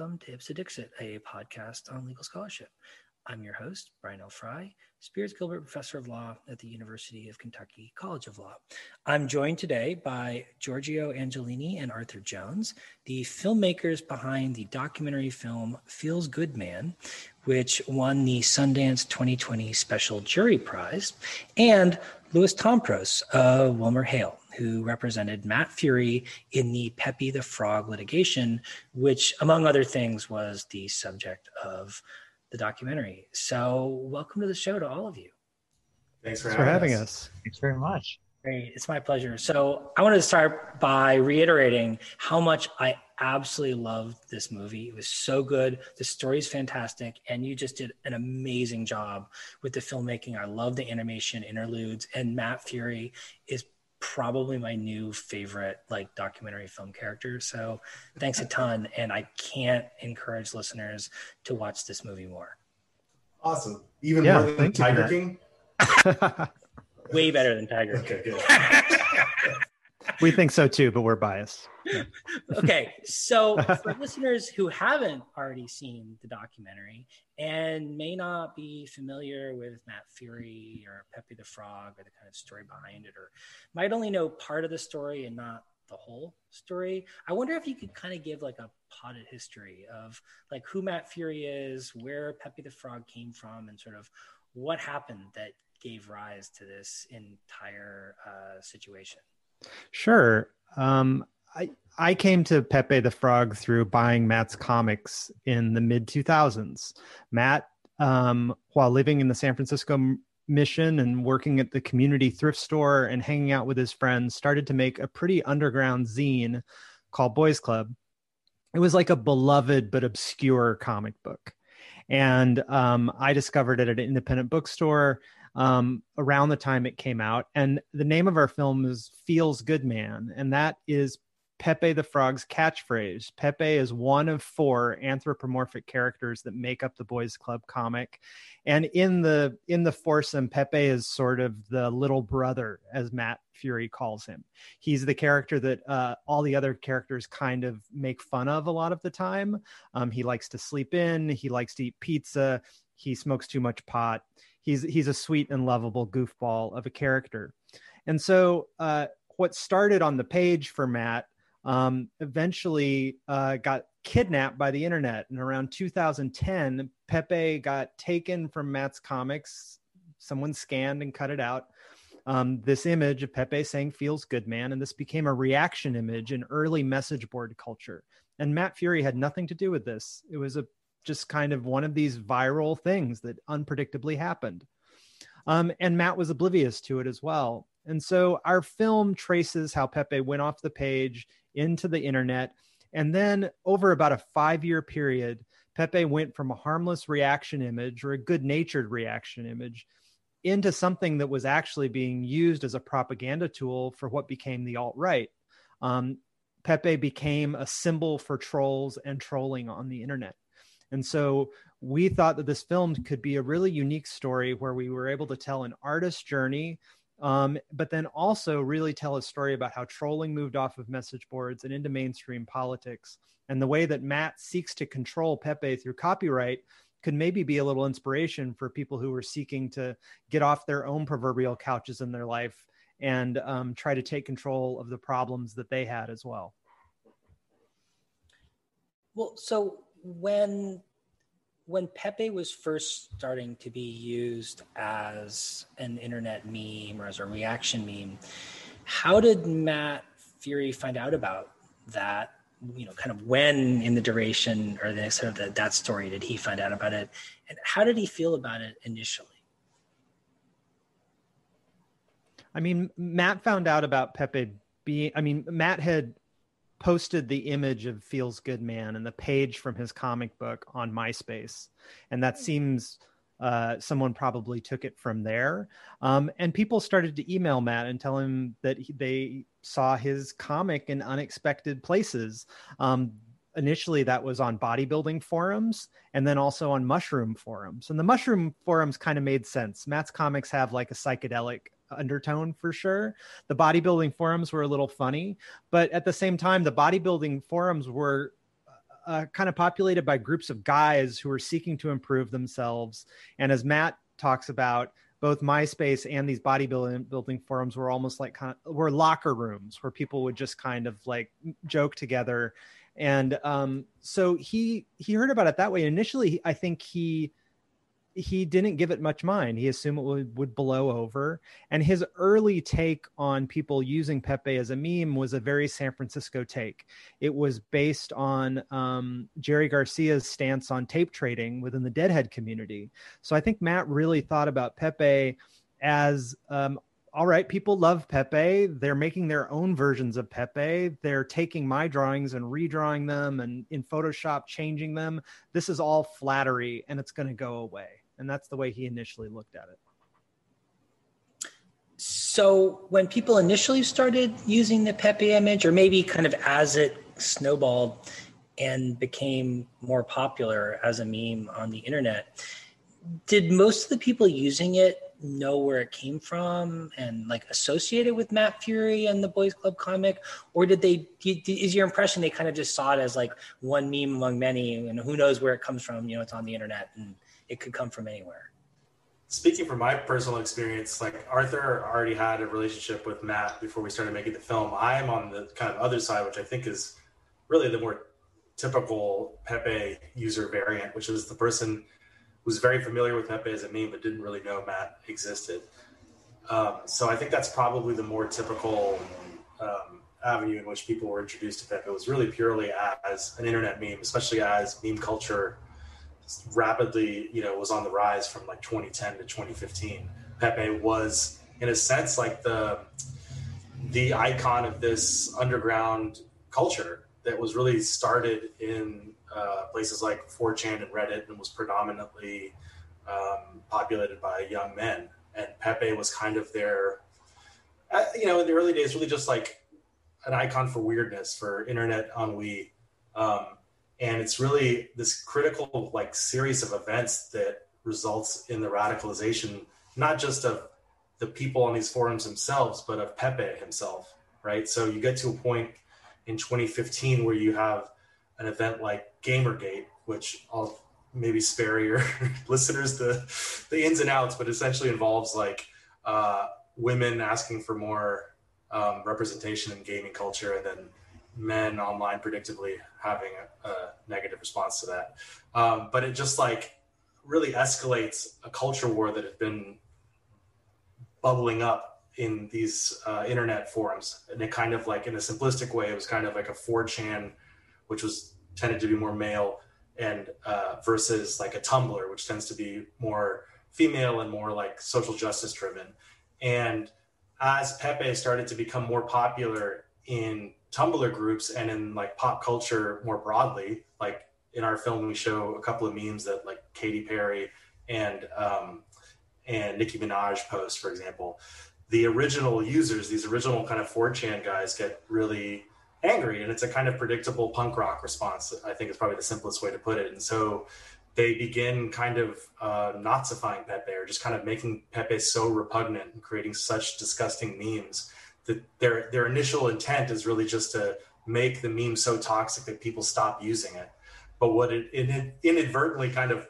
Welcome to Ipse Dixit, a podcast on legal scholarship. I'm your host, Brian L. Frye, Spears Gilbert Professor of Law at the University of Kentucky College of Law. I'm joined today by Giorgio Angelini and Arthur Jones, the filmmakers behind the documentary film Feels Good Man, which won the Sundance 2020 Special Jury Prize, and Louis Tompros of WilmerHale, who represented Matt Furie in the Pepe the Frog litigation, which, among other things, was the subject of the documentary. So, welcome to the show to all of you. Thanks for, Thanks having, for having us. us. Thanks very much. Great. It's my pleasure. So, I wanted to start by reiterating how much I absolutely loved this movie. It was so good. The story is fantastic. And you just did an amazing job with the filmmaking. I love the animation interludes. And Matt Furie is probably my new favorite like documentary film character. So thanks a ton. And I can't encourage listeners to watch this movie more. Awesome. Even yeah, more than Tiger King? Way better than Tiger okay, King. we think so too, but we're biased. okay, so for listeners who haven't already seen the documentary and may not be familiar with Matt Furie or Pepe the Frog or the kind of story behind it, or might only know part of the story and not the whole story, I wonder if you could kind of give like a potted history of like who Matt Furie is, where Pepe the Frog came from, and sort of what happened that gave rise to this entire uh, situation. Sure. Um, I I came to Pepe the Frog through buying Matt's comics in the mid 2000s. Matt, um, while living in the San Francisco mission and working at the community thrift store and hanging out with his friends, started to make a pretty underground zine called Boys Club. It was like a beloved but obscure comic book. And um, I discovered it at an independent bookstore um, around the time it came out. And the name of our film is Feels Good Man. And that is Pepe the Frog's catchphrase. Pepe is one of four anthropomorphic characters that make up the Boys Club comic. And in the in the foursome, Pepe is sort of the little brother, as Matt Furie calls him. He's the character that uh, all the other characters kind of make fun of a lot of the time. Um, he likes to sleep in. He likes to eat pizza. He smokes too much pot. He's he's a sweet and lovable goofball of a character. And so, uh, what started on the page for Matt um, eventually uh, got kidnapped by the internet. And around 2010, Pepe got taken from Matt's comics. Someone scanned and cut it out. Um, this image of Pepe saying feels good, man. And this became a reaction image in early message board culture. And Matt Furie had nothing to do with this. It was a just kind of one of these viral things that unpredictably happened. Um, and Matt was oblivious to it as well. And so our film traces how Pepe went off the page into the internet. And then over about a five year period, Pepe went from a harmless reaction image or a good natured reaction image into something that was actually being used as a propaganda tool for what became the alt right. Um, Pepe became a symbol for trolls and trolling on the internet. And so we thought that this film could be a really unique story where we were able to tell an artist's journey um, but then also really tell a story about how trolling moved off of message boards and into mainstream politics. And the way that Matt seeks to control Pepe through copyright could maybe be a little inspiration for people who are seeking to get off their own proverbial couches in their life and um, try to take control of the problems that they had as well. Well, so when when Pepe was first starting to be used as an internet meme or as a reaction meme, how did Matt Furie find out about that? You know, kind of when in the duration or the sort of the, that story did he find out about it, and how did he feel about it initially? I mean, Matt found out about Pepe being. I mean, Matt had posted the image of Feels Good Man and the page from his comic book on MySpace. And that seems uh, someone probably took it from there. Um, and people started to email Matt and tell him that he, they saw his comic in unexpected places. Um, initially, that was on bodybuilding forums and then also on mushroom forums. And the mushroom forums kind of made sense. Matt's comics have like a psychedelic undertone for sure. The bodybuilding forums were a little funny, but at the same time, the bodybuilding forums were uh, kind of populated by groups of guys who are seeking to improve themselves. And as Matt talks about, both MySpace and these bodybuilding building forums were almost like kind of were locker rooms where people would just kind of like joke together. And um, so he he heard about it that way. Initially, I think he he didn't give it much mind. He assumed it would, would blow over. And his early take on people using Pepe as a meme was a very San Francisco take. It was based on um, Jerry Garcia's stance on tape trading within the Deadhead community. So I think Matt really thought about Pepe as um, all right, people love Pepe. They're making their own versions of Pepe. They're taking my drawings and redrawing them and in Photoshop changing them. This is all flattery and it's going to go away. And that's the way he initially looked at it. So, when people initially started using the Pepe image, or maybe kind of as it snowballed and became more popular as a meme on the internet, did most of the people using it know where it came from and like associate it with Matt Furie and the Boys Club comic, or did they? Is your impression they kind of just saw it as like one meme among many, and who knows where it comes from? You know, it's on the internet and it could come from anywhere. Speaking from my personal experience, like Arthur already had a relationship with Matt before we started making the film. I am on the kind of other side, which I think is really the more typical Pepe user variant, which is the person who's very familiar with Pepe as a meme, but didn't really know Matt existed. Um, so I think that's probably the more typical um, avenue in which people were introduced to Pepe. It was really purely as an internet meme, especially as meme culture rapidly, you know, was on the rise from like 2010 to 2015. Pepe was, in a sense, like the the icon of this underground culture that was really started in uh, places like 4chan and Reddit and was predominantly um, populated by young men. And Pepe was kind of their, uh, you know, in the early days, really just like an icon for weirdness, for internet ennui. Um, and it's really this critical like series of events that results in the radicalization, not just of the people on these forums themselves, but of Pepe himself, right? So you get to a point in 2015 where you have an event like Gamergate, which I'll maybe spare your listeners the the ins and outs, but essentially involves like uh, women asking for more um, representation in gaming culture, and then men online predictably having a, a negative response to that. Um, but it just like really escalates a culture war that had been bubbling up in these uh, internet forums, and it kind of like in a simplistic way, it was kind of like a 4chan, which was tended to be more male and uh, versus like a Tumblr, which tends to be more female and more like social justice driven. And as Pepe started to become more popular in Tumblr groups and in like pop culture more broadly, like in our film, we show a couple of memes that like Katy Perry and um, and Nicki Minaj post, for example. The original users, these original kind of 4chan guys, get really angry and it's a kind of predictable punk rock response i think is probably the simplest way to put it and so they begin kind of uh, nazifying pepe or just kind of making pepe so repugnant and creating such disgusting memes that their their initial intent is really just to make the meme so toxic that people stop using it but what it, it inadvertently kind of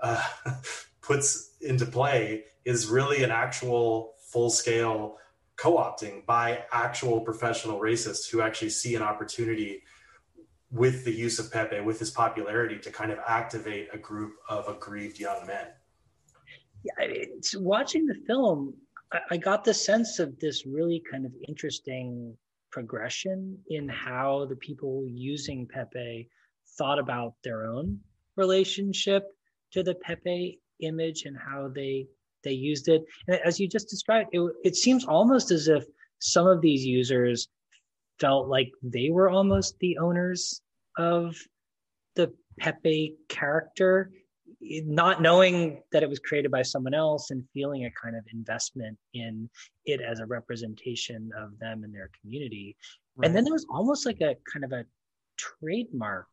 uh, puts into play is really an actual full scale co-opting by actual professional racists who actually see an opportunity with the use of Pepe, with his popularity, to kind of activate a group of aggrieved young men. Yeah, it's, watching the film, I, got the sense of this really kind of interesting progression in how the people using Pepe thought about their own relationship to the Pepe image and how they they used it. And as you just described, it, it seems almost as if some of these users felt like they were almost the owners of the Pepe character, not knowing that it was created by someone else and feeling a kind of investment in it as a representation of them and their community. Right. And then there was almost like a kind of a trademark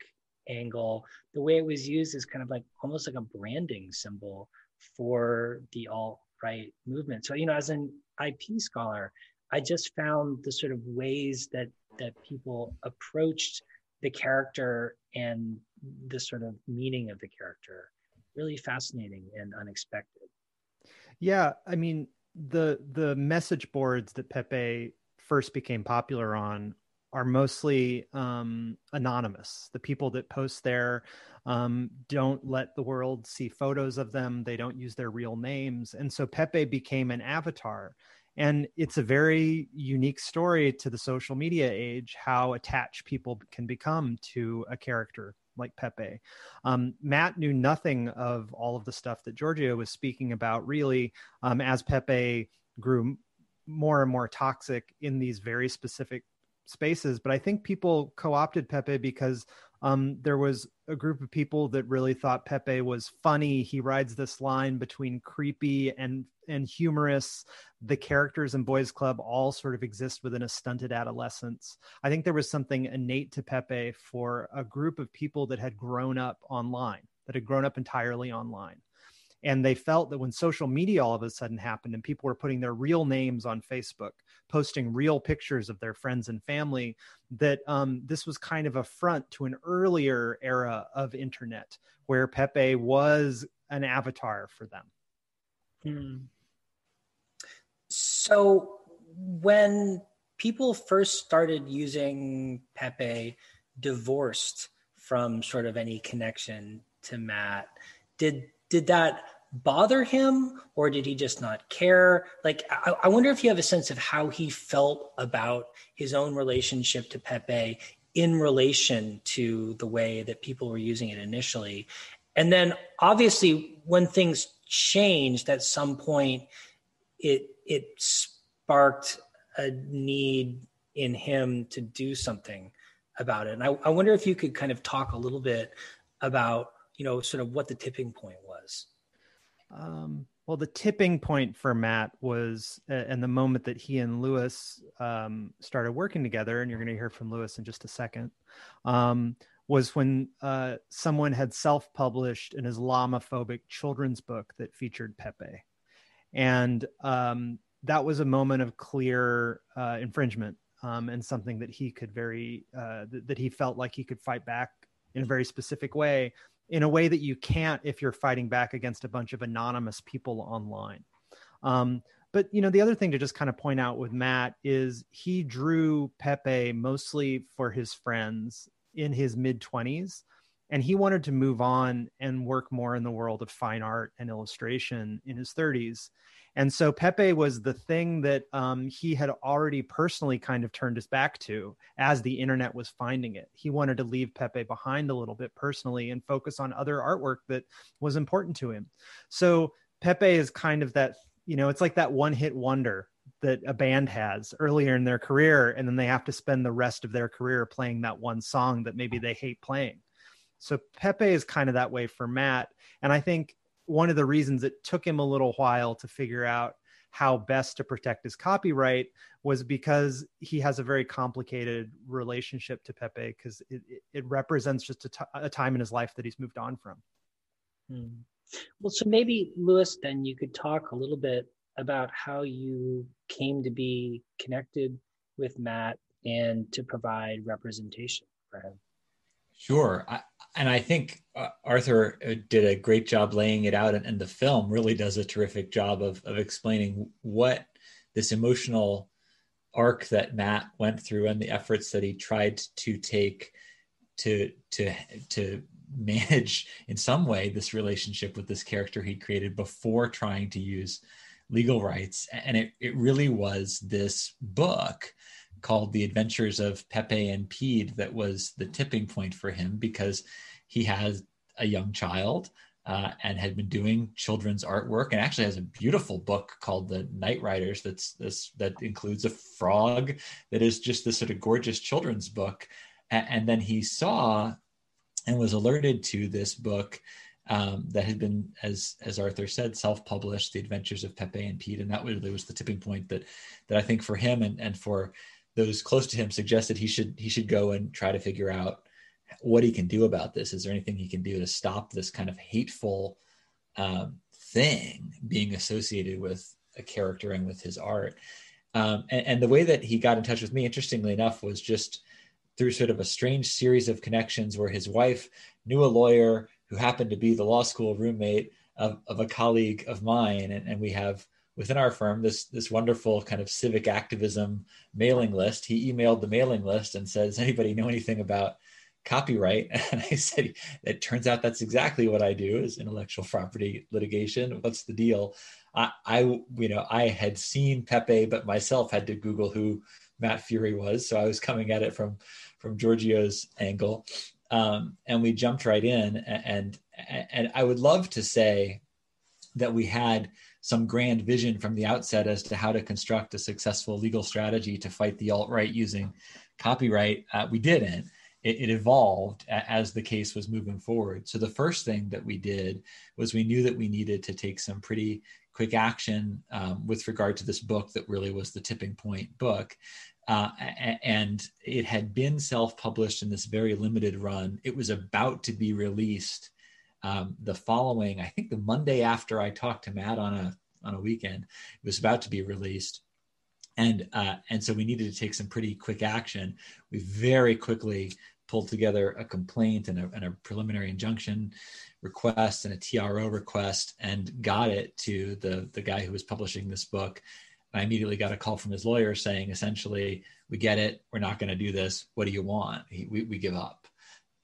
angle. The way it was used is kind of like almost like a branding symbol for the alt right movement. So, you know, as an IP scholar, I just found the sort of ways that that people approached the character and the sort of meaning of the character really fascinating and unexpected. Yeah, I mean the the message boards that Pepe first became popular on are mostly um, anonymous. The people that post there um, don't let the world see photos of them. They don't use their real names, and so Pepe became an avatar. And it's a very unique story to the social media age how attached people can become to a character like Pepe. Um, Matt knew nothing of all of the stuff that Giorgio was speaking about, really, um, as Pepe grew more and more toxic in these very specific spaces. But I think people co opted Pepe because um, there was a group of people that really thought Pepe was funny. He rides this line between creepy and and humorous. The characters in Boys Club all sort of exist within a stunted adolescence. I think there was something innate to Pepe for a group of people that had grown up online, that had grown up entirely online and they felt that when social media all of a sudden happened and people were putting their real names on facebook posting real pictures of their friends and family that um, this was kind of a front to an earlier era of internet where pepe was an avatar for them hmm. so when people first started using pepe divorced from sort of any connection to matt did did that bother him or did he just not care? Like I, I, wonder if you have a sense of how he felt about his own relationship to pepe in relation to the way that people were using it initially. And then obviously when things changed at some point it it sparked a need in him to do something about it. And I, I wonder if you could kind of talk a little bit about you know sort of what the tipping point was um, well the tipping point for matt was uh, and the moment that he and louis um, started working together and you're going to hear from louis in just a second um, was when uh, someone had self-published an islamophobic children's book that featured pepe. And um, that was a moment of clear uh, infringement um, and something that he could very uh, th- that he felt like he could fight back in a very specific way in a way that you can't if you're fighting back against a bunch of anonymous people online. Um, but you know, the other thing to just kind of point out with Matt is he drew Pepe mostly for his friends in his mid 20s and he wanted to move on and work more in the world of fine art and illustration in his 30s and so Pepe was the thing that um, he had already personally kind of turned his back to as the internet was finding it. He wanted to leave Pepe behind a little bit personally and focus on other artwork that was important to him. So Pepe is kind of that, you know, it's like that one hit wonder that a band has earlier in their career, and then they have to spend the rest of their career playing that one song that maybe they hate playing. So Pepe is kind of that way for Matt. And I think one of the reasons it took him a little while to figure out how best to protect his copyright was because he has a very complicated relationship to Pepe because it, it, represents just a, t- a time in his life that he's moved on from. Hmm. Well, so maybe Louis, then you could talk a little bit about how you came to be connected with Matt and to provide representation for him. Sure. I, and I think uh, Arthur uh, did a great job laying it out, and, and, the film really does a terrific job of, of explaining what this emotional arc that Matt went through and the efforts that he tried to take to to to manage in some way this relationship with this character he created before trying to use legal rights and it, it really was this book called The Adventures of Pepe and Pede that was the tipping point for him because he has a young child uh, and had been doing children's artwork and actually has a beautiful book called the night riders that's this that includes a frog that is just this sort of gorgeous children's book. And, and then he saw and was alerted to this book um, that had been, as as Arthur said, self-published, "The Adventures of Pepe and Pede," and that really was the tipping point that that I think for him and and for those close to him suggested he should he should go and try to figure out what he can do about this. Is there anything he can do to stop this kind of hateful um, thing being associated with a character and with his art? Um, and, and, the way that he got in touch with me, interestingly enough, was just through sort of a strange series of connections where his wife knew a lawyer who happened to be the law school roommate of, of a colleague of mine. And, and we have within our firm this this wonderful kind of civic activism mailing list. He emailed the mailing list and says, anybody know anything about copyright? And I said, it turns out that's exactly what I do is intellectual property litigation. What's the deal? I, I you know, I had seen Pepe, but myself had to Google who Matt Furie was. So I was coming at it from from Giorgio's angle. Um, and we jumped right in and, and and I would love to say that we had some grand vision from the outset as to how to construct a successful legal strategy to fight the alt right using copyright. Uh, we didn't. It, it, evolved as the case was moving forward. So the first thing that we did was we knew that we needed to take some pretty quick action um, with regard to this book that really was the tipping point book. Uh, and it had been self-published in this very limited run. It was about to be released um, the following, I think the Monday after I talked to Matt on a on a weekend, it was about to be released, and uh, and so we needed to take some pretty quick action. We very quickly pulled together a complaint and a, and a preliminary injunction request and a TRO request, and got it to the the guy who was publishing this book. I immediately got a call from his lawyer saying, essentially, we get it. We're not going to do this. What do you want? He, we, we give up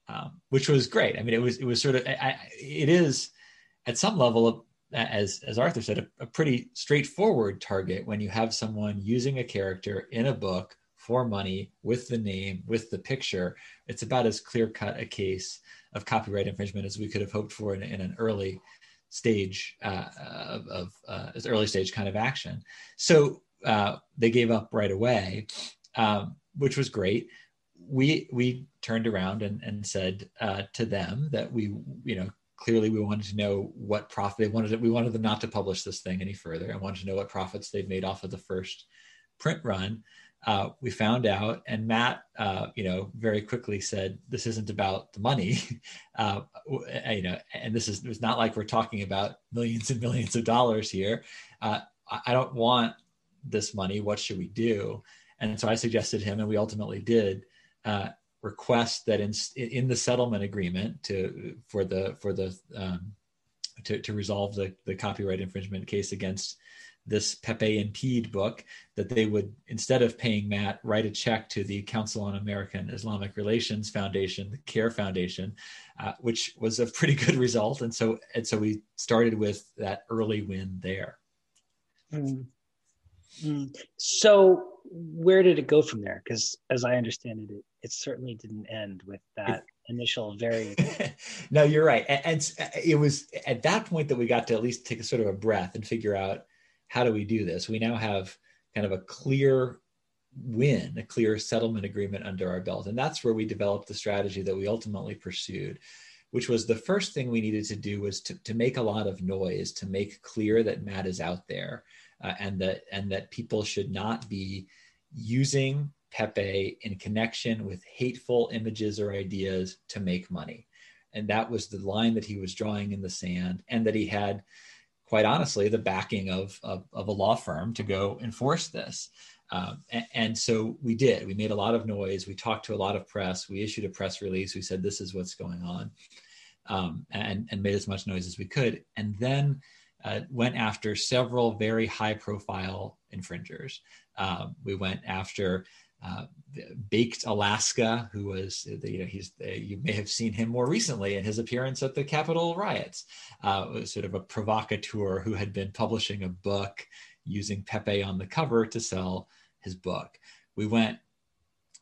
um, which was great. I mean, it was it was sort of I, it is at some level as as Arthur said, a, a, pretty straightforward target when you have someone using a character in a book for money with the name with the picture. It's about as clear cut a case of copyright infringement as we could have hoped for in, in an early stage uh, of, of uh, early stage kind of action. So uh, they gave up right away, um, which was great we we turned around and, and said uh, to them that we you know clearly we wanted to know what profit they wanted to, we wanted them not to publish this thing any further and wanted to know what profits they've made off of the first print run. Uh, we found out and matt uh, you know very quickly said this isn't about the money. Uh, you know and this is it's not like we're talking about millions and millions of dollars here. Uh, i don't want this money. What should we do? And so i suggested him and we ultimately did uh, request that in, in the settlement agreement to for the for the um, to, to resolve the, the copyright infringement case against this Pepe and Pede book that they would instead of paying Matt write a check to the Council on American Islamic Relations Foundation, the CAIR Foundation, uh, which was a pretty good result. And so and so we started with that early win there. Mm. Mm. So where did it go from there? Because as I understand it, it, it certainly didn't end with that initial very. no, you're right, and, and, it was at that point that we got to at least take a sort of a breath and figure out how do we do this. We now have kind of a clear win, a clear settlement agreement under our belt, and that's where we developed the strategy that we ultimately pursued. Which was the first thing we needed to do was to, to make a lot of noise, to make clear that Matt is out there, uh, and that and that people should not be using Pepe in connection with hateful images or ideas to make money. And that was the line that he was drawing in the sand, and that he had, quite honestly, the backing of, of, of a law firm to go enforce this. Um, and, and, so we did. We made a lot of noise. We talked to a lot of press. We issued a press release. We said, this is what's going on, um, and, and made as much noise as we could. And then uh, went after several very high profile infringers. Um, we went after uh, Baked Alaska, who was you know he's you may have seen him more recently in his appearance at the Capitol riots. Uh, sort of a provocateur who had been publishing a book using Pepe on the cover to sell his book. We went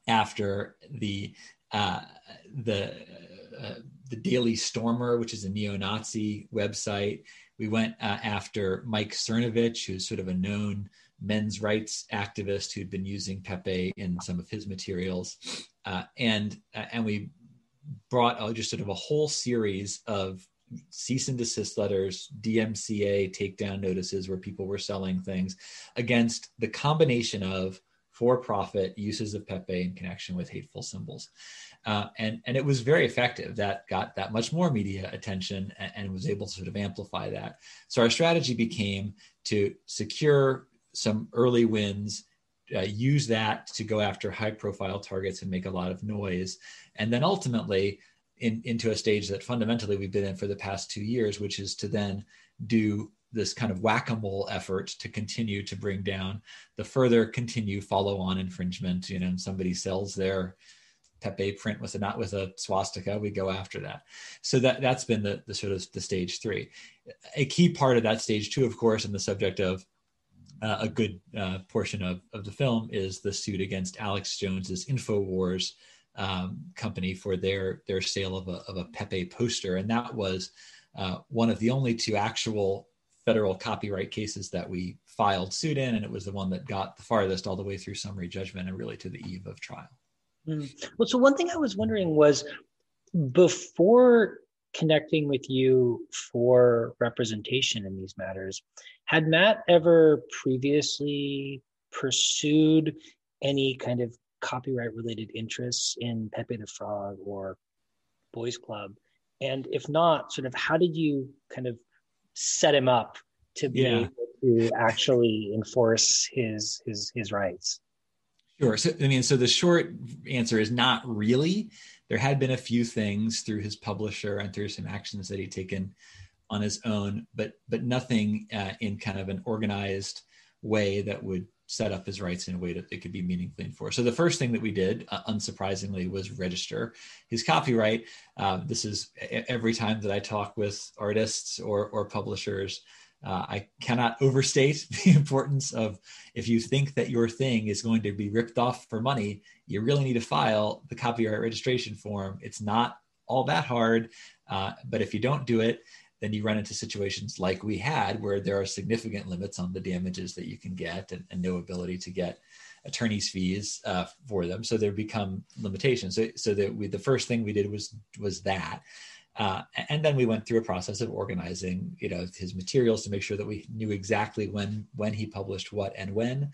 after the uh, the uh, the Daily Stormer, which is a neo-Nazi website. We went uh, after Mike Cernovich, who's sort of a known men's rights activist who'd been using Pepe in some of his materials, uh, and uh, and we brought uh, just sort of a whole series of cease and desist letters, DMCA takedown notices where people were selling things against the combination of for-profit uses of Pepe in connection with hateful symbols. Uh, and and it was very effective. That got that much more media attention and, and, was able to sort of amplify that. So our strategy became to secure some early wins uh, use that to go after high profile targets and make a lot of noise. And then ultimately, in, into a stage that fundamentally we've been in for the past two years, which is to then do this kind of whack-a-mole effort to continue to bring down the further continue follow-on infringement. You know, somebody sells their Pepe print with a not with a swastika, we go after that. So that that's been the the sort of the stage three. A key part of that stage two, of course, and the subject of uh, a good uh, portion of, of the film is the suit against Alex Jones's Infowars um, company for their their sale of a of a Pepe poster, and that was uh, one of the only two actual federal copyright cases that we filed suit in, and it was the one that got the farthest all the way through summary judgment and really to the eve of trial. Mm. Well, so one thing I was wondering was before connecting with you for representation in these matters, had Matt ever previously pursued any kind of copyright related interests in Pepe the Frog or Boys Club? And if not, sort of how did you kind of set him up to be yeah. able to actually enforce his his his rights? Sure. So I mean, so the short answer is not really. There had been a few things through his publisher and through some actions that he'd taken on his own, but but nothing uh, in kind of an organized way that would set up his rights in a way that they could be meaningfully enforced. So the first thing that we did, uh, unsurprisingly, was register his copyright. Uh, this is every time that I talk with artists or or publishers. Uh, I cannot overstate the importance of if you think that your thing is going to be ripped off for money, you really need to file the copyright registration form. It's not all that hard, uh, but if you don't do it, then you run into situations like we had where there are significant limits on the damages that you can get and, and no ability to get attorney's fees uh, for them. So there become limitations. So, so that we, the first thing we did was was that. Uh, and then we went through a process of organizing, you know, his materials to make sure that we knew exactly when when he published what and when,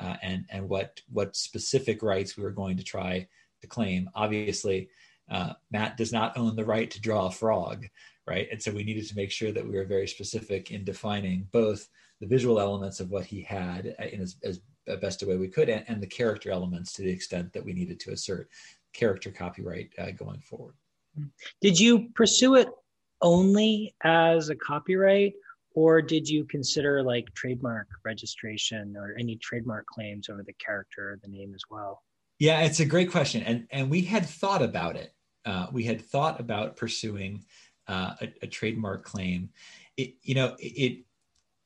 uh, and and what what specific rights we were going to try to claim. Obviously, uh, Matt does not own the right to draw a frog, right? And so we needed to make sure that we were very specific in defining both the visual elements of what he had uh, in as, as best a way we could, and, and, the character elements to the extent that we needed to assert character copyright uh, going forward. Did you pursue it only as a copyright, or did you consider like trademark registration or any trademark claims over the character or the name as well? Yeah, it's a great question, and and we had thought about it. Uh, we had thought about pursuing uh, a, a, trademark claim. It, you know, it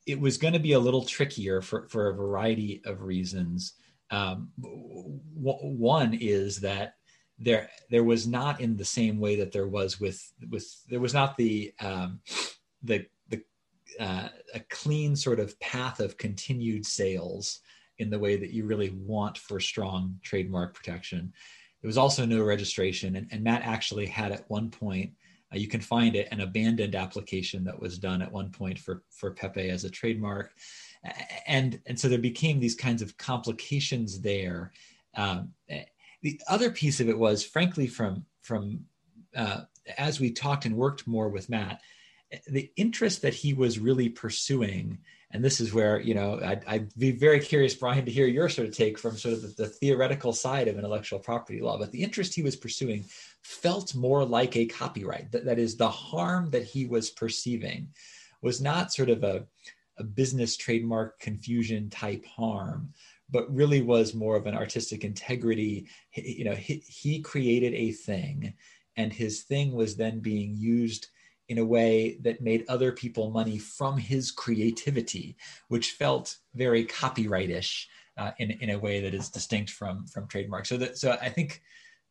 it was going to be a little trickier for for a variety of reasons. Um, w- one is that there there was not in the same way that there was with with there was not the um, the the uh, a clean sort of path of continued sales in the way that you really want for strong trademark protection. There was also no registration, and, and Matt actually had at one point. Uh, you can find it an abandoned application that was done at one point for for Pepe as a trademark, and and so there became these kinds of complications there. Um, the other piece of it was, frankly, from from uh, as we talked and worked more with Matt, the interest that he was really pursuing, and this is where you know I'd, I'd be very curious, Brian, to hear your sort of take from sort of the, the theoretical side of intellectual property law. But the interest he was pursuing felt more like a copyright. that, that is, the harm that he was perceiving was not sort of a, a business trademark confusion type harm but really was more of an artistic integrity. He, you know, he, he created a thing, and his thing was then being used in a way that made other people money from his creativity, which felt very copyrightish uh, in in a way that is distinct from from trademark. So that so I think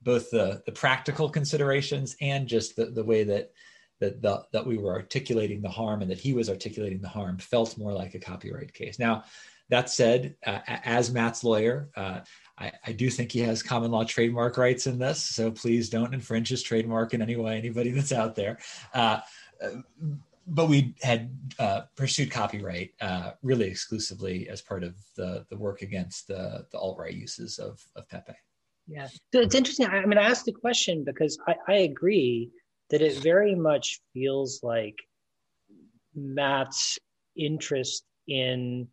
both the the practical considerations and just the the way that that the, that we were articulating the harm and that he was articulating the harm felt more like a copyright case. Now, that said, uh, as Matt's lawyer, uh, I, I, do think he has common law trademark rights in this. So please don't infringe his trademark in any way, anybody that's out there. Uh, but we had uh, pursued copyright uh, really exclusively as part of the, the work against the, the alt right uses of, of Pepe. Yeah, so it's interesting. I, I mean, I asked the question because I, I agree that it very much feels like Matt's interest in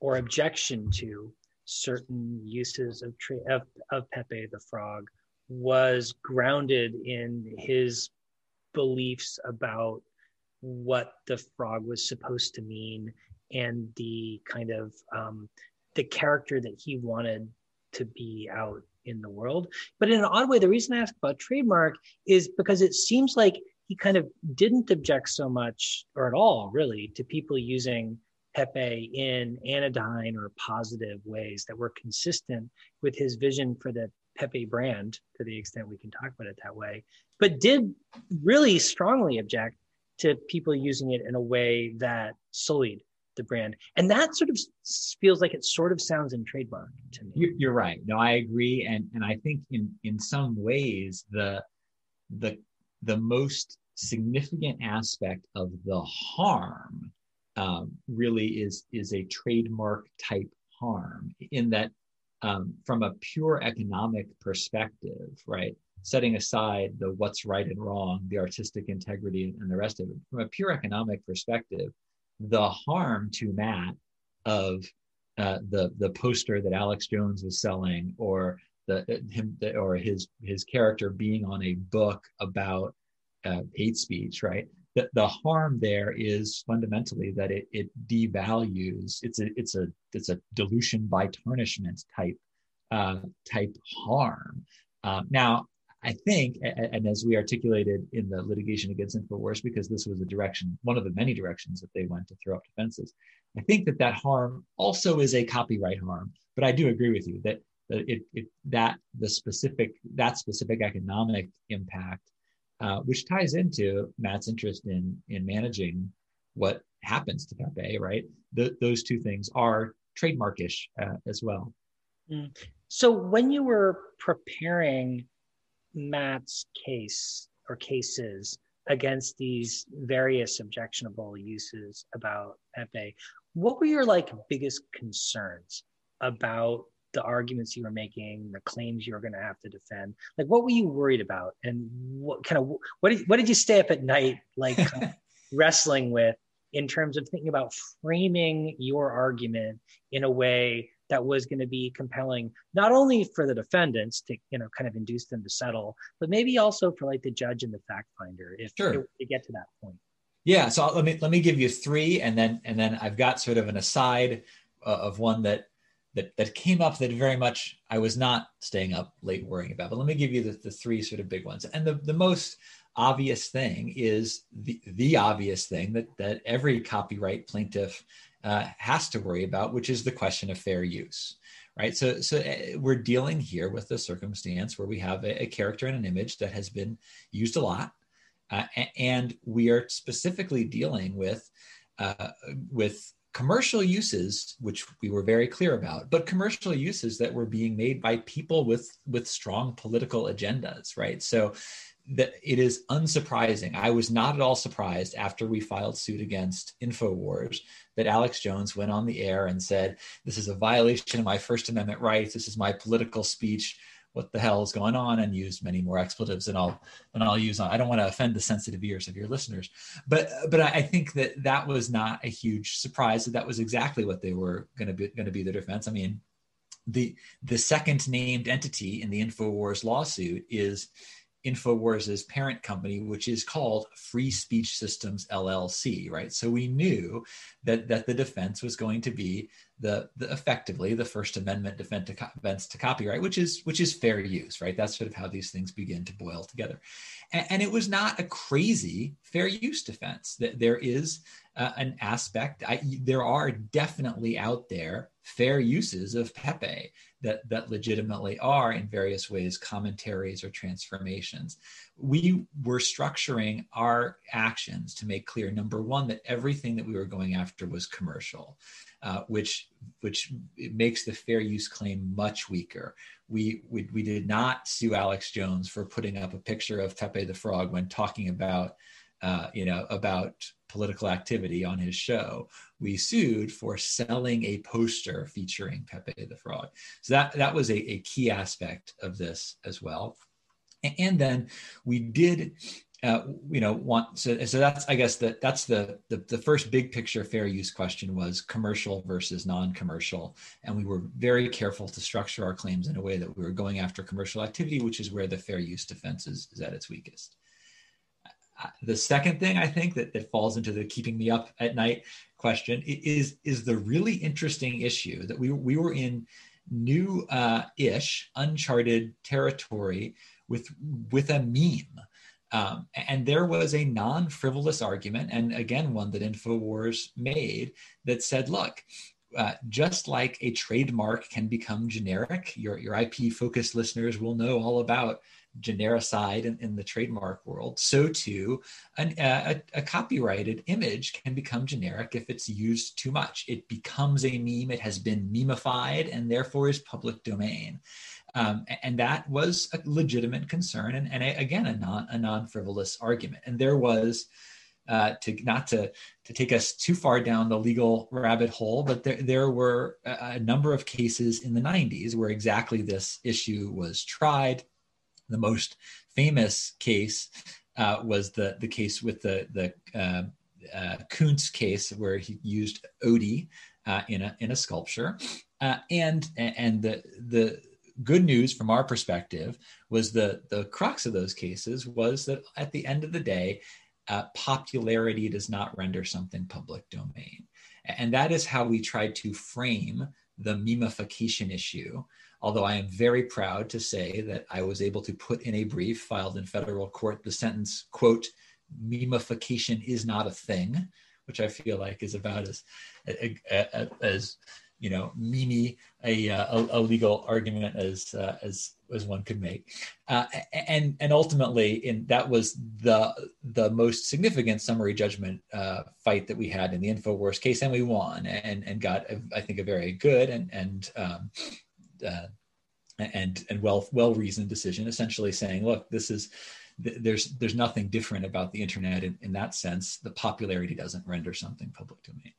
or objection to certain uses of, of, of Pepe the Frog was grounded in his beliefs about what the frog was supposed to mean and the kind of um, the character that he wanted to be out in the world. But in an odd way, the reason I ask about trademark is because it seems like he kind of didn't object so much or at all really to people using Pepe in anodyne or positive ways that were consistent with his vision for the Pepe brand to the extent we can talk about it that way, but did really strongly object to people using it in a way that sullied the brand. And that sort of feels like it sort of sounds in trademark to me. You're right. No, I agree. And, and I think in, in some ways, the, the, the most significant aspect of the harm um, really is, is a trademark type harm in that um, from a pure economic perspective, right? Setting aside the what's right and wrong, the artistic integrity, and the rest of it, from a pure economic perspective, the harm to Matt of uh, the the poster that Alex Jones was selling, or the him or his his character being on a book about uh, hate speech, right? The, the harm there is fundamentally that it, it devalues. It's a it's a it's a dilution by tarnishment type uh, type harm. Um, now, I think, and as we articulated in the litigation against Infowars, because this was a direction, one of the many directions that they went to throw up defenses, I think that that harm also is a copyright harm. But I do agree with you that, that it, it that the specific that specific economic impact, uh, which ties into Matt's interest in in managing what happens to Pepe, right? The, those two things are trademarkish uh, as well. Mm. So when you were preparing Matt's case or cases against these various objectionable uses about Pepe, what were your like biggest concerns about the arguments you were making, the claims you were going to have to defend? Like, what were you worried about, and what kind of what did what did you stay up at night like wrestling with in terms of thinking about framing your argument in a way that was going to be compelling not only for the defendants to you know kind of induce them to settle but maybe also for like the judge and the fact finder if sure. they get to that point yeah so let me let me give you three and then and then i've got sort of an aside uh, of one that that that came up that very much i was not staying up late worrying about but let me give you the, the three sort of big ones and the, the most obvious thing is the, the obvious thing that that every copyright plaintiff uh, has to worry about, which is the question of fair use, right? So, so uh, we're dealing here with a circumstance where we have a, a character and an image that has been used a lot, uh, and we are specifically dealing with uh, with commercial uses, which we were very clear about, but commercial uses that were being made by people with with strong political agendas, right? So that it is unsurprising. I was not at all surprised after we filed suit against InfoWars that Alex Jones went on the air and said, This is a violation of my First Amendment rights. This is my political speech. What the hell is going on? And used many more expletives, and I'll and I'll use. on. I don't want to offend the sensitive ears of your listeners, but but I think that that was not a huge surprise. That that was exactly what they were going to be going to be their defense. I mean, the the second named entity in the Infowars lawsuit is InfoWars' parent company, which is called Free Speech Systems LLC, right? So we knew that that the defense was going to be the, the effectively the First Amendment defense to, copyright, which is which is fair use, right? That's sort of how these things begin to boil together, and, and it was not a crazy fair use defense. That there is uh, an aspect. I, there are definitely out there fair uses of Pepe that that legitimately are in various ways commentaries or transformations. We were structuring our actions to make clear number one that everything that we were going after was commercial, uh, which which makes the fair use claim much weaker. We, we we did not sue Alex Jones for putting up a picture of Pepe the Frog when talking about uh, you know about political activity on his show. We sued for selling a poster featuring Pepe the Frog. So that, that was a, a key aspect of this as well. And then we did uh, you know want so, so that's i guess that that's the, the the first big picture fair use question was commercial versus non-commercial and we were very careful to structure our claims in a way that we were going after commercial activity which is where the fair use defense is, is at its weakest the second thing i think that, that falls into the keeping me up at night question is is the really interesting issue that we, we were in new uh, ish uncharted territory with with a meme. Um, and there was a non frivolous argument, and again, one that InfoWars made that said, look, uh, just like a trademark can become generic, your, your IP focused listeners will know all about genericide in, in the trademark world. So too, an, a, a copyrighted image can become generic if it's used too much. It becomes a meme, it has been memeified, and therefore is public domain. Um, and that was a legitimate concern, and, and a, again, a non a frivolous argument. And there was uh, to not to to take us too far down the legal rabbit hole, but there there were a, a number of cases in the 90s where exactly this issue was tried. The most famous case uh, was the the case with the the uh, uh, Koons case where he used Odie uh, in a in a sculpture, uh, and and the the good news from our perspective was the the crux of those cases was that at the end of the day uh, popularity does not render something public domain. And that is how we tried to frame the memification issue although i am very proud to say that i was able to put in a brief filed in federal court the sentence quote memification is not a thing which i feel like is about as as, you know, mimi a, a, a, legal argument as uh, as as one could make, uh, and and ultimately, in that was the the most significant summary judgment uh, fight that we had in the Infowars case, and we won, and and got I think a very good and and um, uh, and and well well reasoned decision, essentially saying, look, this is there's there's nothing different about the internet in, in that sense. The popularity doesn't render something public domain.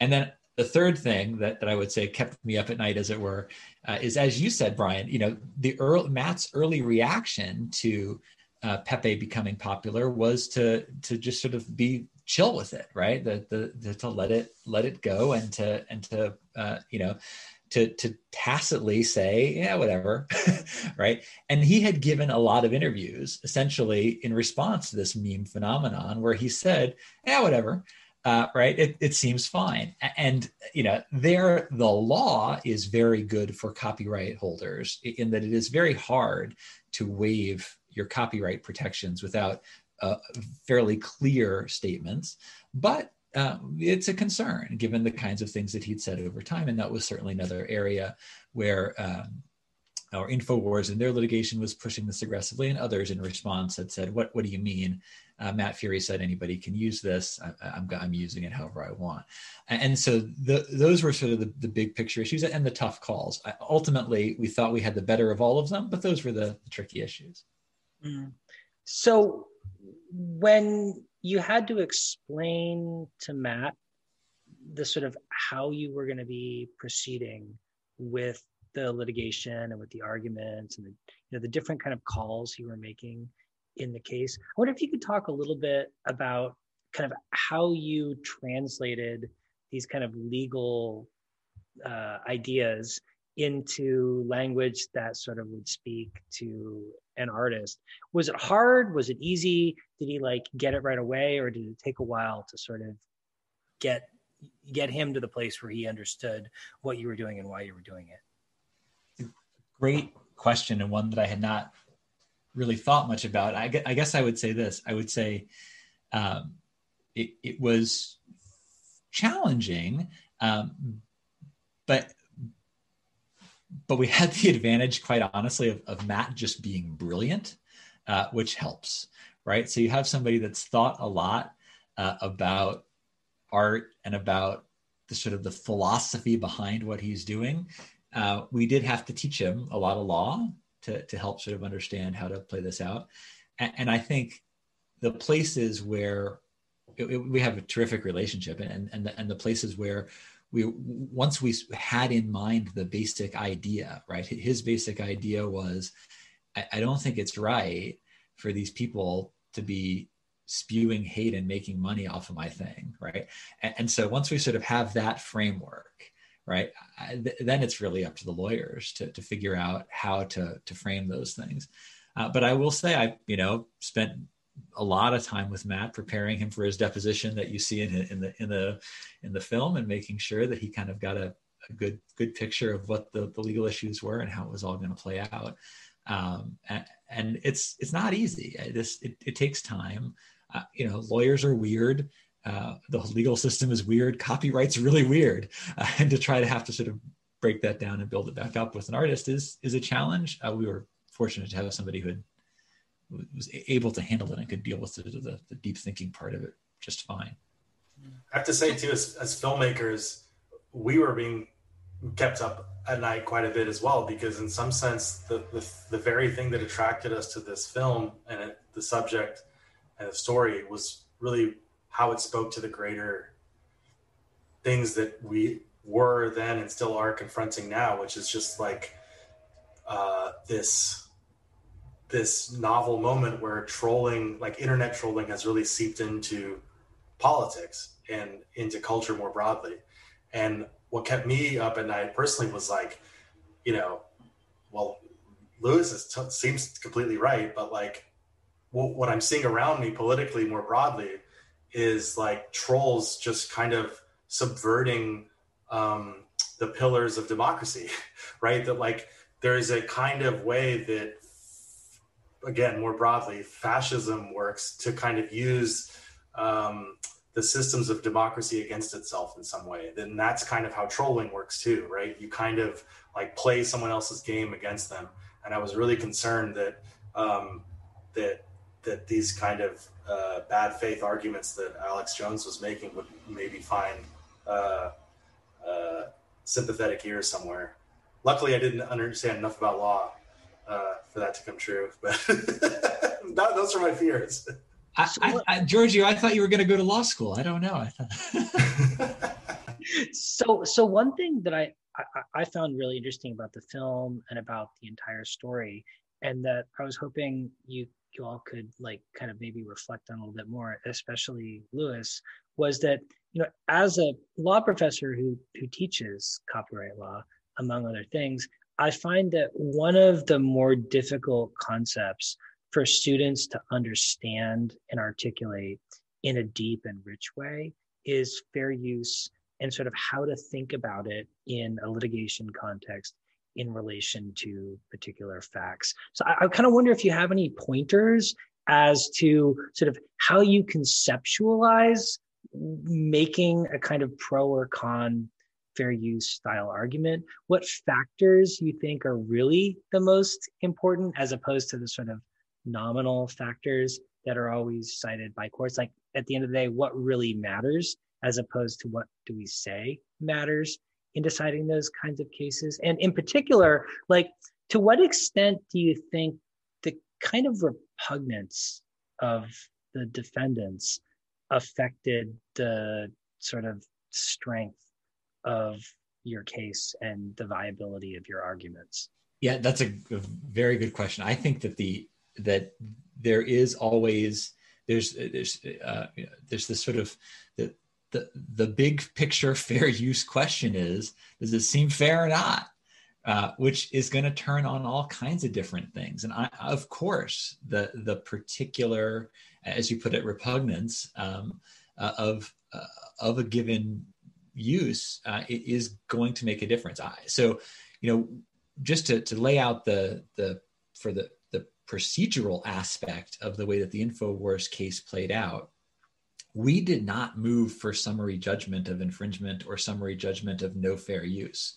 And then the third thing that, that I would say kept me up at night, as it were, uh, is as you said, Brian. You know, the early, Matt's early reaction to uh, Pepe becoming popular was to to just sort of be chill with it, right? The, the, the to let it let it go and to and to uh, you know to to tacitly say yeah whatever right and he had given a lot of interviews essentially in response to this meme phenomenon where he said yeah whatever uh, right? It, it seems fine. And, you know, there, the law is very good for copyright holders in that it is very hard to waive your copyright protections without uh, fairly clear statements. But uh, it's a concern given the kinds of things that he'd said over time. And that was certainly another area where um, our InfoWars and their litigation was pushing this aggressively, and others in response had said, "What what do you mean?" Uh, Matt Furie said, "Anybody can use this. I, am using it however I want." And so the, those were sort of the, the big picture issues and the tough calls. Ultimately, we thought we had the better of all of them, but those were the, the tricky issues. Mm. So when you had to explain to Matt the sort of how you were going to be proceeding with the litigation and with the arguments and the, you know the different kind of calls you were making in the case. I wonder if you could talk a little bit about kind of how you translated these kind of legal uh, ideas into language that sort of would speak to an artist. Was it hard? Was it easy? Did he like get it right away, or did it take a while to sort of get get him to the place where he understood what you were doing and why you were doing it? great question and one that I had not really thought much about. I, I guess I would say this. I would say um, it, it, was challenging, um, but but we had the advantage, quite honestly, of, of Matt just being brilliant, uh, which helps, right? So you have somebody that's thought a lot uh, about art and about the sort of the philosophy behind what he's doing uh, we did have to teach him a lot of law to, to help sort of understand how to play this out. And, and I think the places where it, it, we have a terrific relationship and, and, the, and the places where we once we had in mind the basic idea right? His basic idea was I, I don't think it's right for these people to be spewing hate and making money off of my thing right? And, and so once we sort of have that framework right I, th- then it's really up to the lawyers to, to figure out how to to frame those things. Uh, but i will say i you know spent a lot of time with matt preparing him for his deposition that you see in, in the in the in the film and making sure that he kind of got a, a good good picture of what the, the legal issues were and how it was all going to play out um, and, and, it's it's not easy just, it, it takes time uh, you know, lawyers are weird. Uh, the legal system is weird. Copyright's really weird, uh, and to try to have to sort of break that down and build it back up with an artist is is a challenge. Uh, we were fortunate to have somebody who had, was able to handle it and could deal with the, the, the, deep thinking part of it just fine. I have to say too, as, as filmmakers, we were being kept up at night quite a bit as well because in some sense the, the, the very thing that attracted us to this film and it, the subject and the story was really how it spoke to the greater things that we were then and still are confronting now, which is just like uh, this this novel moment where trolling, like internet trolling, has really seeped into politics and into culture more broadly. And what kept me up at night personally was like, you know, well, Louis is t- seems completely right, but like what I'm seeing around me politically more broadly is like trolls just kind of subverting um, the pillars of democracy, right? That like there is a kind of way that, again, more broadly, fascism works to kind of use um, the systems of democracy against itself in some way. Then that's kind of how trolling works too, right? You kind of like play someone else's game against them. And I was really concerned that um, that that these kind of uh, bad faith arguments that Alex Jones was making would maybe find uh, uh, sympathetic ears somewhere. Luckily, I didn't understand enough about law uh, for that to come true, but that, those are my fears. I, I, I, Giorgio, I thought you were going to go to law school. I don't know. I thought. so, so one thing that I, I I found really interesting about the film and about the entire story, and that I was hoping you you all could like kind of maybe reflect on a little bit more, especially Louis, was that you know as a law professor who who teaches copyright law, among other things, I find that one of the more difficult concepts for students to understand and articulate in a deep and rich way is fair use and sort of how to think about it in a litigation context in relation to particular facts. So I, I kind of wonder if you have any pointers as to sort of how you conceptualize making a kind of pro or con fair use style argument what factors you think are really the most important as opposed to the sort of nominal factors that are always cited by courts like at the end of the day what really matters as opposed to what do we say matters in deciding those kinds of cases? And in particular, like to what extent do you think the kind of repugnance of the defendants affected the sort of strength of your case and the viability of your arguments? Yeah, that's a, a very good question. I think that the that there is always there's there's uh, there's this sort of the the the big picture fair use question is does it seem fair or not uh, which is going to turn on all kinds of different things and I, of course the the particular as you put it repugnance um, uh, of uh, of a given use uh, is going to make a difference. I, so you know just to, to lay out the the for the the procedural aspect of the way that the infowars case played out we did not move for summary judgment of infringement or summary judgment of no fair use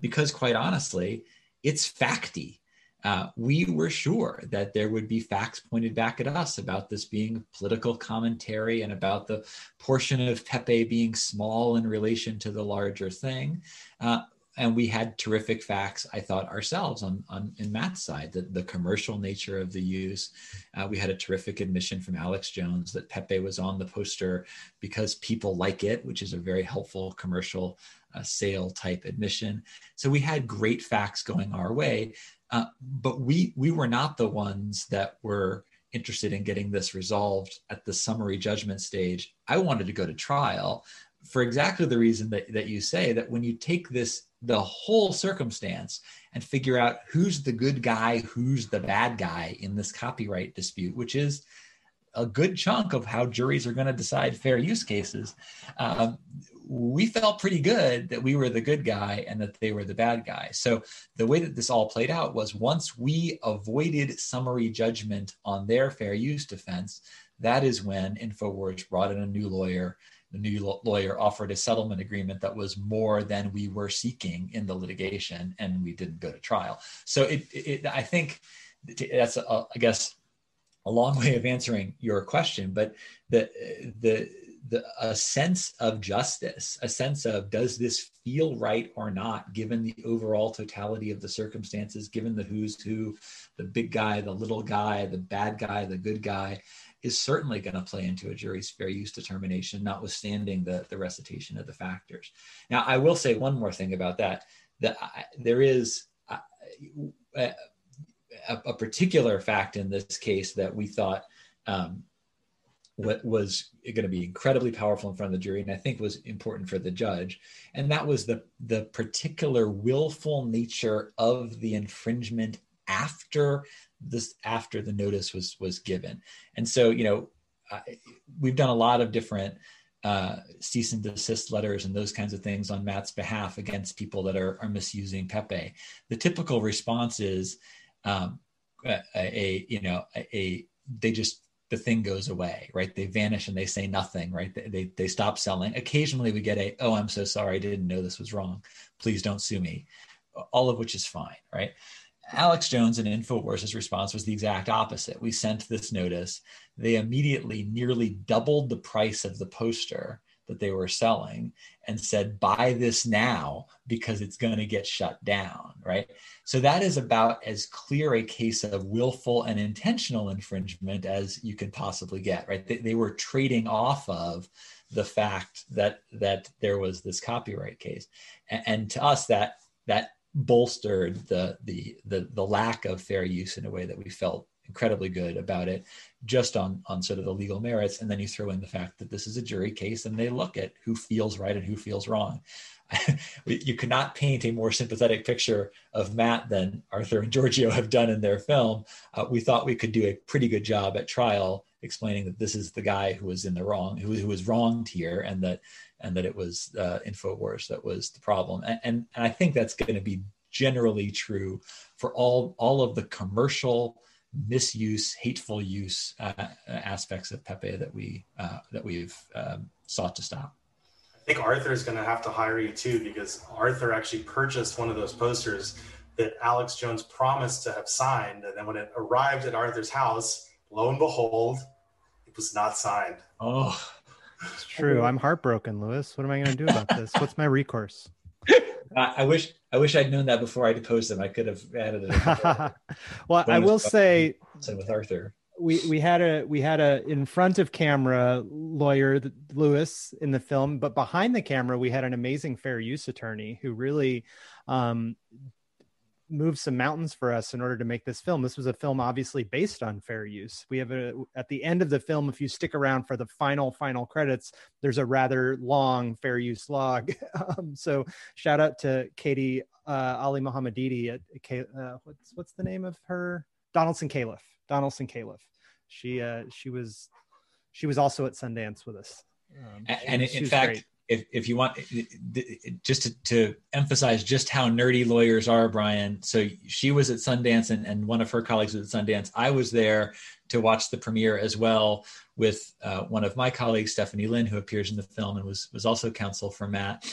because quite honestly it's facty uh, we were sure that there would be facts pointed back at us about this being political commentary and about the portion of Pepe being small in relation to the larger thing. Uh, and we had terrific facts i thought ourselves on, on in matt's side the, the commercial nature of the use. Uh, we had a terrific admission from alex jones that pepe was on the poster because people like it which is a very helpful commercial uh, sale type admission. So we had great facts going our way uh, but we we were not the ones that were interested in getting this resolved at the summary judgment stage. I wanted to go to trial for exactly the reason that, that you say that when you take this the whole circumstance and figure out who's the good guy who's the bad guy in this copyright dispute which is a good chunk of how juries are going to decide fair use cases um, we felt pretty good that we were the good guy and that they were the bad guy so the way that this all played out was once we avoided summary judgment on their fair use defense that is when infowars brought in a new lawyer the new lawyer offered a settlement agreement that was more than we were seeking in the litigation, and we didn't go to trial. So it, it I think that's, a, I guess, a long way of answering your question, but the the the a sense of justice, a sense of does this feel right or not, given the overall totality of the circumstances, given the who's who, the big guy, the little guy, the bad guy, the good guy is certainly going to play into a jury's fair use determination, notwithstanding the, the recitation of the factors. Now, I will say one more thing about that, that I, there is a, a, a, particular fact in this case that we thought um, what was going to be incredibly powerful in front of the jury and i think was important for the judge and that was the the particular willful nature of the infringement after this after the notice was was given and so you know I, we've done a lot of different uh, cease and desist letters and those kinds of things on Matt's behalf against people that are, are misusing Pepe. The typical response is um, a, a, you know a, a, they just the thing goes away, right? They vanish and they say nothing, right? They, they they stop selling. Occasionally we get a oh I'm so sorry I didn't know this was wrong. Please don't sue me. All of which is fine, right? Alex Jones and InfoWars' response was the exact opposite. We sent this notice. They immediately nearly doubled the price of the poster that they were selling and said, buy this now because it's going to get shut down, right? So that is about as clear a case of willful and intentional infringement as you can possibly get, right? They, they were trading off of the fact that that there was this copyright case. And, and to us, that that bolstered the, the the the lack of fair use in a way that we felt incredibly good about it just on on sort of the legal merits. And then you throw in the fact that this is a jury case and they look at who feels right and who feels wrong. You could not paint a more sympathetic picture of matt than arthur and giorgio have done in their film. Uh, we thought we could do a pretty good job at trial explaining that this is the guy who was in the wrong who, who was wronged here and that and that it was uh, Infowars that was the problem. And, and, and I think that's going to be generally true for all all of the commercial misuse, hateful use uh, aspects of Pepe that we uh, that we've um, sought to stop. I think Arthur is going to have to hire you too because Arthur actually purchased one of those posters that Alex Jones promised to have signed, and then when it arrived at Arthur's house, lo and behold, it was not signed. Oh, it's true. I'm heartbroken, Louis. What am I going to do about this? What's my recourse? I, I, wish I wish I'd known that before I deposed him. I could have added it. well, I will say with Arthur. We we had a we had a in front of camera lawyer Louis in the film, but behind the camera we had an amazing fair use attorney who really um, moved some mountains for us in order to make this film. This was a film obviously based on fair use. We have a at the end of the film, if you stick around for the final final credits, there's a rather long fair use log. um, so shout out to Katie uh, Ali Mohammedidi at uh, what's what's the name of her Donaldson Callif. Donaldson Callif. She uh, she was she was also at Sundance with us. Um, and in fact. Great if, if you want just to, to, emphasize just how nerdy lawyers are brian. So she was at sundance and, and one of her colleagues was at sundance. I was there to watch the premiere as well with uh, one of my colleagues stephanie lynn who appears in the film and was was also counsel for matt.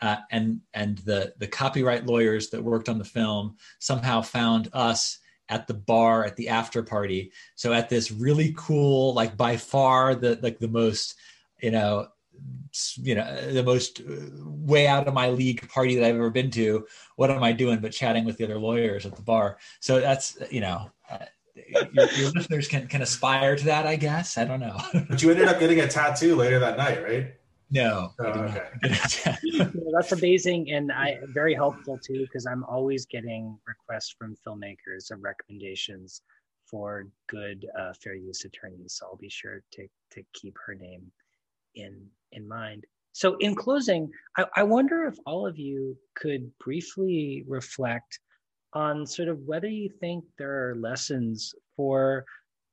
Uh, and and the the copyright lawyers that worked on the film somehow found us at the bar at the after party. So at this really cool like by far the like the most you know you know the most uh, way out of my league party that I've ever been to. What am I doing but chatting with the other lawyers at the bar? So that's you know. Uh, your, your, listeners can can aspire to that, I guess. I don't know. but you ended up getting a tattoo later that night, right? No. Oh, okay. that's amazing and I very helpful too because I'm always getting requests from filmmakers of recommendations for good uh, fair use attorneys. So I'll be sure to to keep her name in in mind. So in closing, I, I wonder if all of you could briefly reflect on sort of whether you think there are lessons for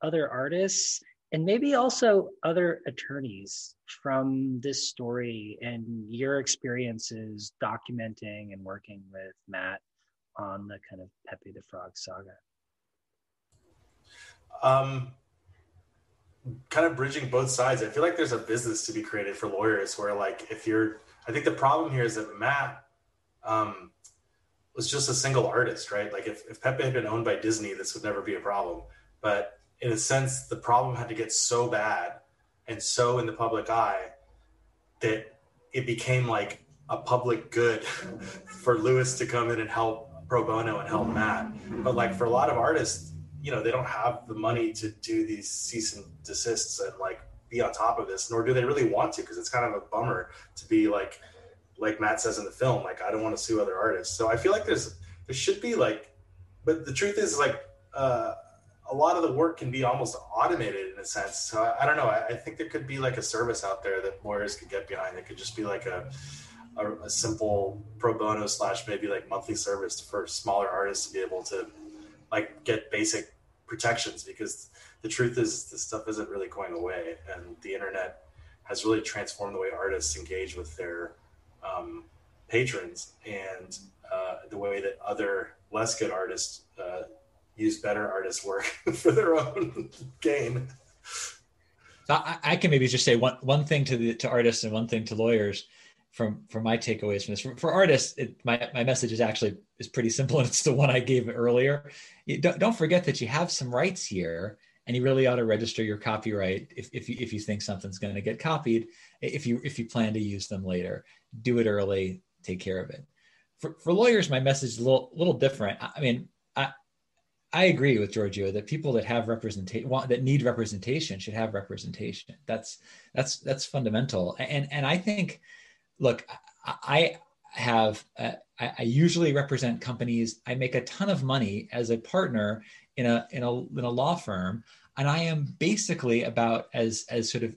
other artists and maybe also other attorneys from this story and your experiences documenting and working with Matt on the kind of Pepe the Frog saga. Um, kind of bridging both sides. I feel like there's a business to be created for lawyers where, like, if you're, I think the problem here is that Matt um, was just a single artist, right? Like, if, if Pepe had been owned by Disney, this would never be a problem. But in a sense, the problem had to get so bad and so in the public eye that it became like a public good for Louis to come in and help pro bono and help Matt. But like for a lot of artists, you know, they don't have the money to do these cease and desists and like be on top of this, nor do they really want to because it's kind of a bummer to be like, like Matt says in the film, like I don't want to sue other artists. So I feel like there's there should be like, but the truth is like. uh a lot of the work can be almost automated in a sense. So I, I don't know. I, I, think there could be like a service out there that lawyers could get behind. It could just be like a, a, a simple pro bono slash maybe like monthly service for smaller artists to be able to like get basic protections because the truth is this stuff isn't really going away and the internet has really transformed the way artists engage with their um, patrons and uh, the way that other less good artists uh, use better artists' work for their own gain. So I, I, can maybe just say one one thing to the to artists and one thing to lawyers from from my takeaways from this. For, for artists, it, my my message is actually is pretty simple, and it's the one I gave earlier. You don't, don't forget that you have some rights here, and you really ought to register your copyright if if you, if you think something's going to get copied. If you if you plan to use them later, do it early. Take care of it. For, for lawyers, my message is a little little different. I mean, I agree with Giorgio that people that have representation that need representation should have representation. That's that's that's fundamental. And and I think, look, I have uh, I, usually represent companies. I make a ton of money as a partner in a in a in a law firm, and I am basically about as as sort of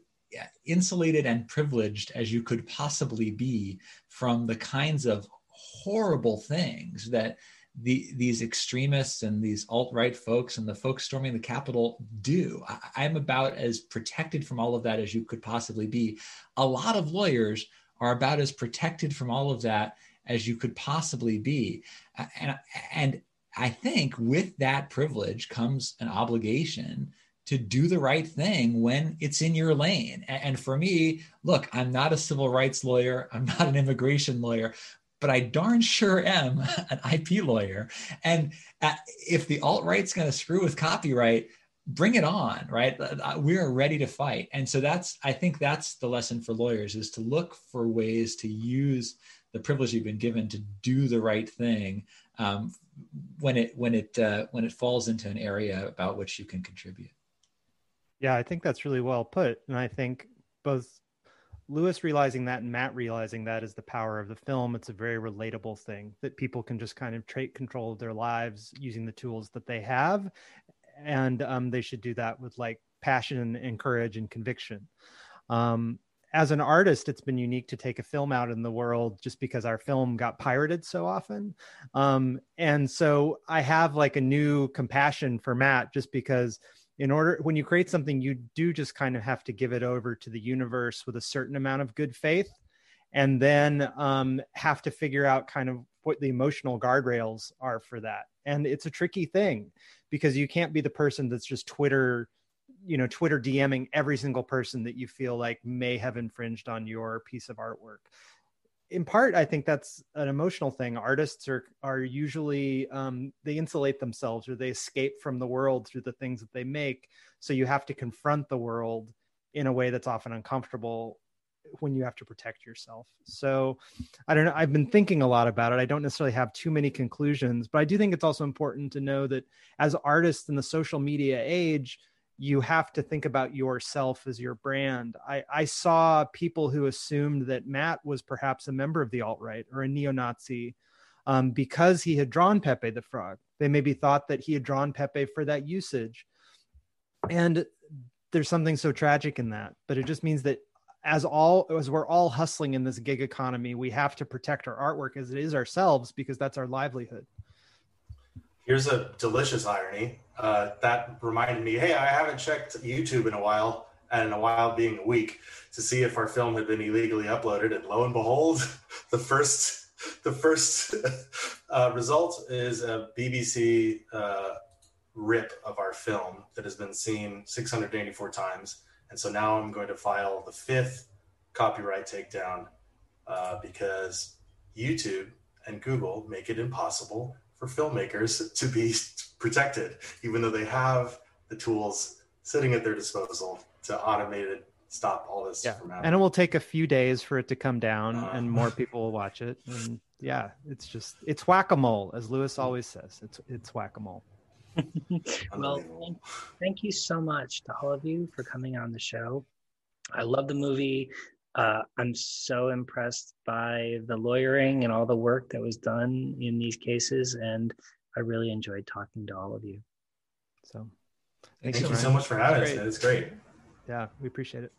insulated and privileged as you could possibly be from the kinds of horrible things that the, these extremists and these alt-right folks and the folks storming the Capitol do. I, I'm about as protected from all of that as you could possibly be. A lot of lawyers are about as protected from all of that as you could possibly be. And, and I think with that privilege comes an obligation to do the right thing when it's in your lane. And for me, look, I'm not a civil rights lawyer, I'm not an immigration lawyer, but I darn sure am an IP lawyer. And uh, if the alt right's going to screw with copyright, bring it on, right? We are ready to fight. And so that's, I think that's the lesson for lawyers is to look for ways to use the privilege you've been given to do the right thing um, when it when it uh, when it falls into an area about which you can contribute. Yeah, I think that's really well put, and I think both Louis realizing that and Matt realizing that is the power of the film. It's a very relatable thing that people can just kind of take control of their lives using the tools that they have. And um, they should do that with like passion and courage and conviction. Um, as an artist, it's been unique to take a film out in the world just because our film got pirated so often. Um, and so I have like a new compassion for Matt just because in order when you create something you do just kind of have to give it over to the universe with a certain amount of good faith and then um, have to figure out kind of what the emotional guardrails are for that. And it's a tricky thing because you can't be the person that's just twitter you know twitter dming every single person that you feel like may have infringed on your piece of artwork. In part i think that's an emotional thing. Artists are are usually um, they insulate themselves or they escape from the world through the things that they make. So you have to confront the world in a way that's often uncomfortable when you have to protect yourself so i don't know i've been thinking a lot about it i don't necessarily have too many conclusions but i do think it's also important to know that as artists in the social media age you have to think about yourself as your brand. I, I saw people who assumed that Matt was perhaps a member of the alt right or a neo Nazi um, because he had drawn Pepe the Frog. They maybe thought that he had drawn Pepe for that usage. and there's something so tragic in that but it just means that as all as we're all hustling in this gig economy we have to protect our artwork as it is ourselves because that's our livelihood Here's a delicious irony. Uh, that reminded me, hey, I haven't checked YouTube in a while, and in a while being a week, to see if our film had been illegally uploaded. And lo and behold, the first the first uh, result is a BBC uh, rip of our film that has been seen 684 times. And so now I'm going to file the fifth copyright takedown uh, because YouTube and Google make it impossible for filmmakers to be protected, even though they have the tools sitting at their disposal to automate it, stop all this yeah from happening. and it will take a few days for it to come down Uh. and more people will watch it and yeah it's just it's whack-a-mole as louis always says it's it's whack-a-mole well, thank, thank you so much to all of you for coming on the show. I love the movie. Uh, I'm so impressed by the lawyering and all the work that was done in these cases, and I really enjoyed talking to all of you. so Thank, you, you so much for having us. It's great. yeah we appreciate it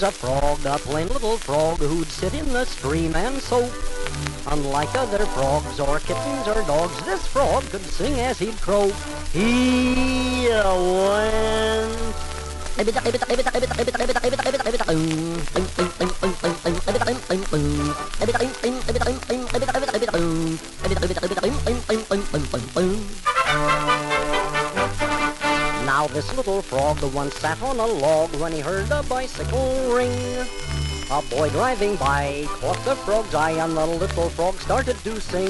was a frog, a plain little frog, who'd sit in the stream and soak. Unlike other frogs or kittens or dogs, this frog could sing as he'd croak. He uh, went. This little frog once sat on a log when he heard a bicycle ring. A boy driving by caught the frog's eye and the little frog started to sing.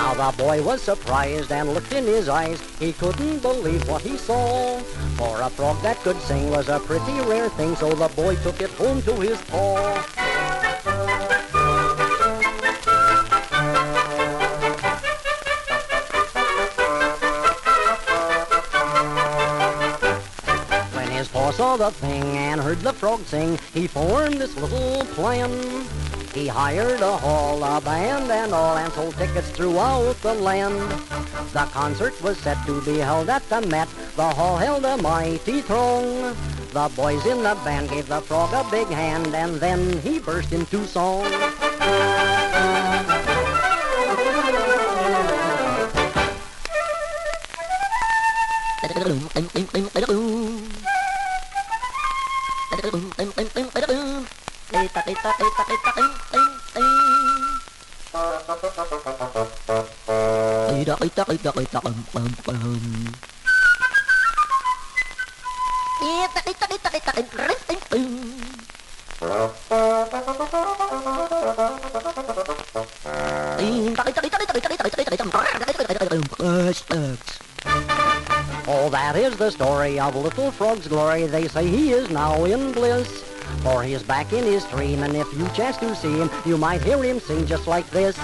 Now the boy was surprised and looked in his eyes. He couldn't believe what he saw. For a frog that could sing was a pretty rare thing, so the boy took it home to his paw. When his paw saw the thing and heard the frog sing, he formed this little plan. He hired a hall, a band and all, and sold tickets throughout the land. The concert was set to be held at the Met. The hall held a mighty throng. The boys in the band gave the frog a big hand, and then he burst into song. Oh, that is the story of Little Frog's glory. They say he is now in bliss. For he's back in his dream, and if you chance to see him, you might hear him sing just like this.